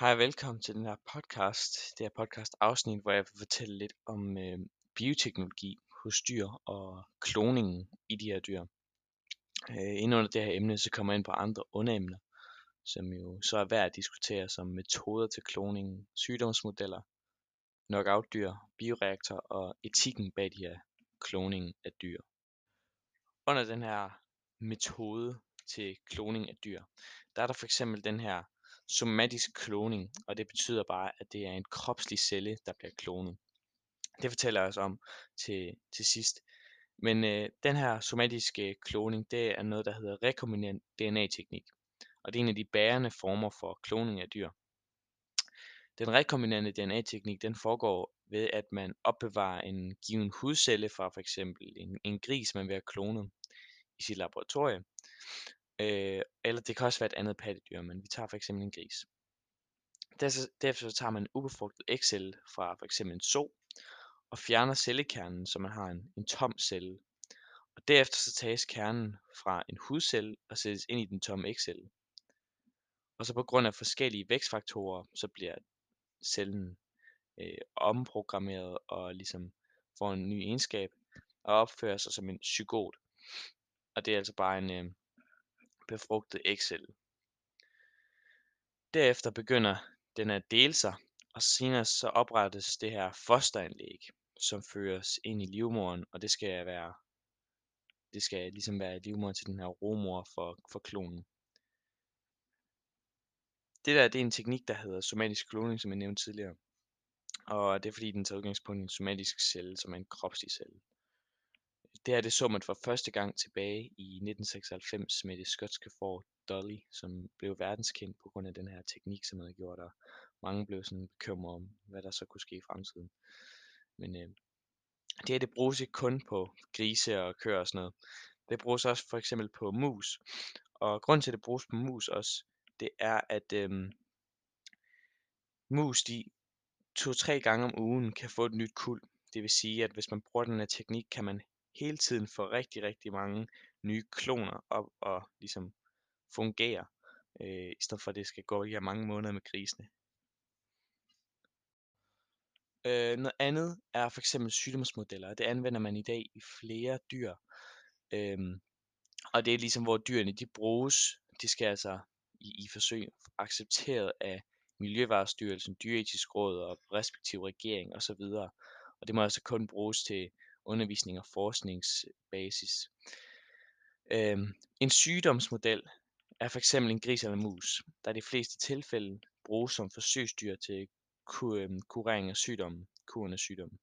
Hej og velkommen til den her podcast. Det her podcast afsnit, hvor jeg vil fortælle lidt om øh, bioteknologi hos dyr og kloningen i de her dyr. Øh, inden under det her emne, så kommer jeg ind på andre underemner, som jo så er værd at diskutere som metoder til kloning, sygdomsmodeller, knockout-dyr, bioreaktor og etikken bag de her kloning af dyr. Under den her metode til kloning af dyr, der er der for eksempel den her somatisk kloning, og det betyder bare, at det er en kropslig celle, der bliver klonet. Det fortæller jeg os om til, til sidst. Men øh, den her somatiske kloning, det er noget, der hedder rekombinant DNA-teknik. Og det er en af de bærende former for kloning af dyr. Den rekombinante DNA-teknik, den foregår ved, at man opbevarer en given hudcelle fra for eksempel en, en gris, man vil have klonet i sit laboratorium. Øh, eller det kan også være et andet pattedyr, men vi tager for eksempel en gris. Derefter så tager man en ubefrugtet ægcelle fra for eksempel en so, og fjerner cellekernen, så man har en, en tom celle. Og derefter så tages kernen fra en hudcelle og sættes ind i den tomme ægcelle. Og så på grund af forskellige vækstfaktorer, så bliver cellen øh, omprogrammeret og ligesom får en ny egenskab og opfører sig som en zygot. Og det er altså bare en øh, befrugtet ægcelle. Derefter begynder den at dele sig, og senere så oprettes det her fosteranlæg, som føres ind i livmoderen, og det skal være det skal ligesom være livmoderen til den her romor for, for klonen. Det der, det er en teknik, der hedder somatisk kloning, som jeg nævnte tidligere. Og det er fordi, den tager udgangspunkt i en somatisk celle, som er en kropslig celle. Det her det så man for første gang tilbage i 1996 med det skotske får Dolly, som blev verdenskendt på grund af den her teknik, som havde gjort, og mange blev sådan bekymret om, hvad der så kunne ske i fremtiden. Men øh, det her det bruges ikke kun på grise og køer og sådan noget. Det bruges også for eksempel på mus. Og grund til, at det bruges på mus også, det er, at øh, mus de to-tre gange om ugen kan få et nyt kuld. Det vil sige, at hvis man bruger den her teknik, kan man hele tiden få rigtig, rigtig mange nye kloner op og ligesom fungere, øh, i stedet for at det skal gå de her mange måneder med grisene. Øh, noget andet er for eksempel sygdomsmodeller. Det anvender man i dag i flere dyr. Øh, og det er ligesom, hvor dyrene de bruges. De skal altså i, i forsøg accepteret af Miljøvarestyrelsen, Dyretisk Råd og respektive regering osv. Og det må altså kun bruges til undervisning og forskningsbasis. Øhm, en sygdomsmodel er for eksempel en gris eller en mus, der i de fleste tilfælde bruges som forsøgsdyr til øhm, kurering af sygdommen, kuren af sygdommen.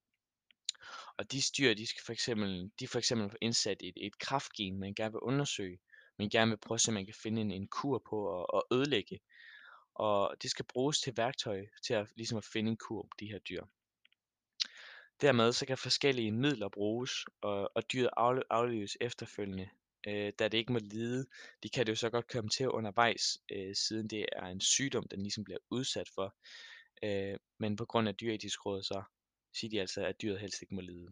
Og de dyr, de skal for eksempel, de for eksempel få indsat et, et kraftgen, man gerne vil undersøge, man gerne vil prøve at se, om man kan finde en, en kur på at, og ødelægge. Og det skal bruges til værktøj til at, ligesom at finde en kur på de her dyr. Dermed så kan forskellige midler bruges, og, og dyret aflives efterfølgende, øh, da det ikke må lide. De kan det jo så godt komme til undervejs, øh, siden det er en sygdom, den ligesom bliver udsat for. Øh, men på grund af dyretisk råd, så siger de altså, at dyret helst ikke må lide.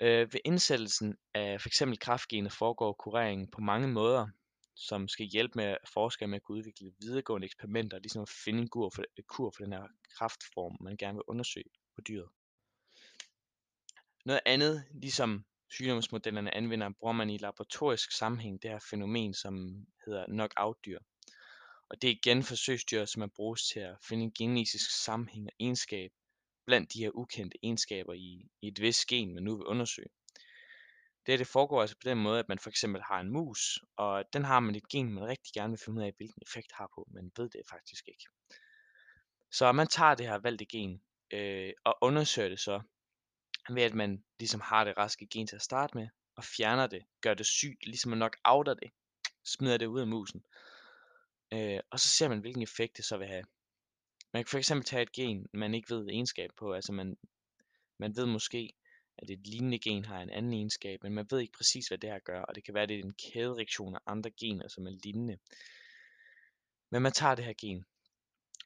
Øh, ved indsættelsen af f.eks. kraftgener foregår kureringen på mange måder, som skal hjælpe med forskere med at kunne udvikle videregående eksperimenter, ligesom at finde en kur for, øh, kur for den her kraftform, man gerne vil undersøge på dyret. Noget andet, ligesom sygdomsmodellerne anvender, bruger man i laboratorisk sammenhæng det her fænomen, som hedder knockout-dyr. Og det er igen forsøgsdyr, som man bruges til at finde en genetisk sammenhæng og egenskab blandt de her ukendte egenskaber i, i et vist gen, man nu vil undersøge. Det, her, det foregår altså på den måde, at man for eksempel har en mus, og den har man et gen, man rigtig gerne vil finde ud af, hvilken effekt har på, men ved det faktisk ikke. Så man tager det her valgte gen, øh, og undersøger det så, ved at man ligesom har det raske gen til at starte med, og fjerner det, gør det sygt, ligesom man nok outer det, smider det ud af musen. Øh, og så ser man, hvilken effekt det så vil have. Man kan for eksempel tage et gen, man ikke ved egenskab på, altså man, man ved måske, at et lignende gen har en anden egenskab, men man ved ikke præcis, hvad det her gør, og det kan være, at det er en kædereaktion af andre gener, som er lignende. Men man tager det her gen,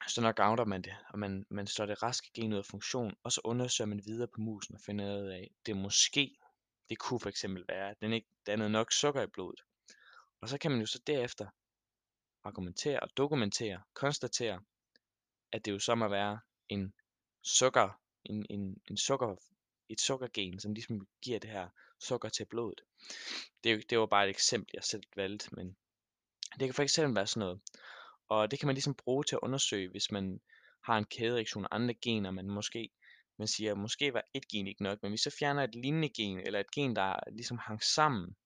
så nok outer man det, og man, man slår det raske gen ud af funktion, og så undersøger man videre på musen og finder ud af, det måske, det kunne for eksempel være, at den ikke dannede nok sukker i blodet. Og så kan man jo så derefter argumentere og dokumentere, konstatere, at det jo så må være en sukker, en, en, en sukker, et sukkergen, som ligesom giver det her sukker til blodet. Det, er jo, det var bare et eksempel, jeg selv valgte, men det kan for eksempel være sådan noget. Og det kan man ligesom bruge til at undersøge, hvis man har en kædereaktion af andre gener, man måske man siger, måske var et gen ikke nok, men hvis så fjerner et lignende gen, eller et gen, der ligesom hang sammen,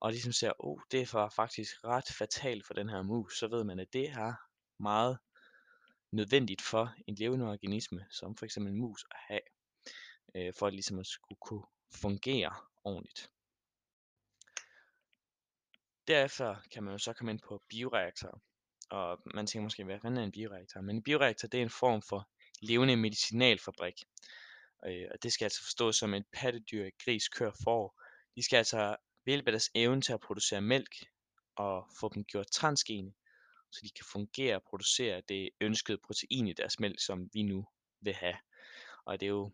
og ligesom ser, oh, det var faktisk ret fatalt for den her mus, så ved man, at det er meget nødvendigt for en levende organisme, som for eksempel en mus at have, øh, for at ligesom at skulle kunne fungere ordentligt. Derefter kan man jo så komme ind på bioreaktorer. Og man tænker måske, hvad fanden er en bioreaktor? Men en bioreaktor, det er en form for levende medicinalfabrik. Øh, og det skal altså forstås som et pattedyr, gris, kør, får. De skal altså ved hjælp af deres evne til at producere mælk og få dem gjort transgene, så de kan fungere og producere det ønskede protein i deres mælk, som vi nu vil have. Og det er jo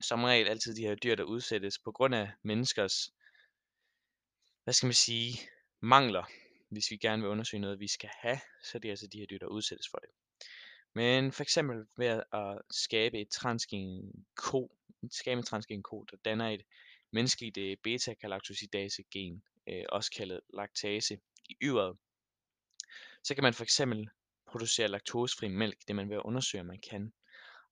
som regel altid de her dyr, der udsættes på grund af menneskers, hvad skal man sige, mangler. Hvis vi gerne vil undersøge noget, vi skal have, så er det altså de her dyr, der udsættes for det. Men for eksempel ved at skabe et transgen ko, skabe en transgen ko, der danner et menneskeligt øh, beta-galaktosidase gen, øh, også kaldet laktase, i yveret, så kan man for eksempel producere laktosefri mælk, det man vil undersøge, om man kan.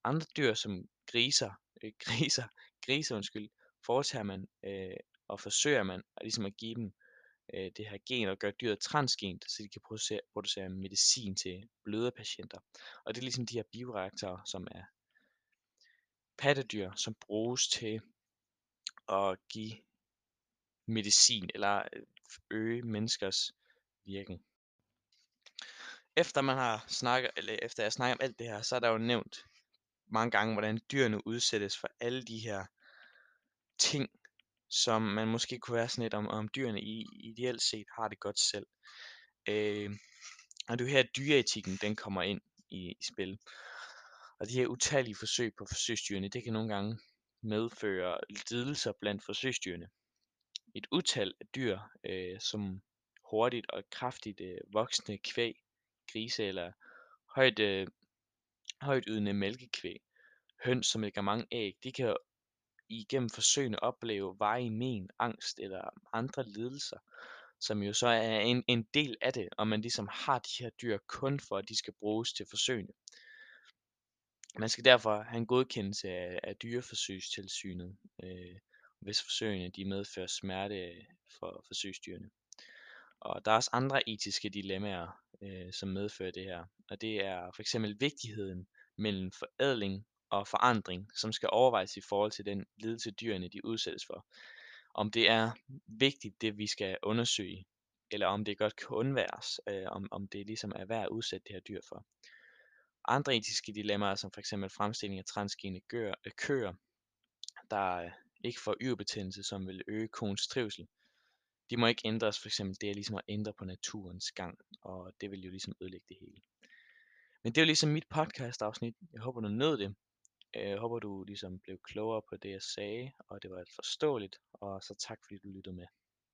Andre dyr som griser, øh, griser, griser undskyld, foretager man øh, og forsøger man ligesom at give dem øh, det her gen og gøre dyret transgent, så de kan producere, producere medicin til bløde patienter. Og det er ligesom de her bioreaktorer, som er pattedyr, som bruges til at give medicin eller øh, øge menneskers virken. Efter man har snakket, eller efter jeg snakker om alt det her, så er der jo nævnt mange gange, hvordan dyrene udsættes for alle de her ting, som man måske kunne være sådan lidt om, om dyrene i, ideelt set har det godt selv. Øh, og det er her, at dyreetikken den kommer ind i, i spil. Og de her utallige forsøg på forsøgsdyrene, det kan nogle gange medføre lidelser blandt forsøgsdyrene. Et utal af dyr, øh, som hurtigt og kraftigt øh, voksne kvæg, grise eller højt, øh, højt ydende mælkekvæg, høns, som lægger mange æg, de kan igennem forsøgene opleve varig men, angst eller andre lidelser, som jo så er en, en del af det, og man ligesom har de her dyr kun for, at de skal bruges til forsøgene. Man skal derfor have en godkendelse af, af dyreforsøgstilsynet, øh, hvis forsøgene de medfører smerte for forsøgsdyrene. Og der er også andre etiske dilemmaer, øh, som medfører det her, og det er for eksempel vigtigheden mellem forædling og forandring, som skal overvejes i forhold til den lidelse dyrene de udsættes for. Om det er vigtigt, det vi skal undersøge, eller om det godt kan undværes, øh, om, om det ligesom er værd at udsætte det her dyr for. Andre etiske dilemmaer, som f.eks. fremstilling af transgene gør, øh, køer, der øh, ikke får yverbetændelse, som vil øge koens trivsel, de må ikke ændres, for eksempel det er ligesom at ændre på naturens gang, og det vil jo ligesom ødelægge det hele. Men det er jo ligesom mit podcast afsnit. Jeg håber, du nød det. Jeg håber, du ligesom blev klogere på det, jeg sagde, og det var forståeligt, og så tak fordi du lyttede med.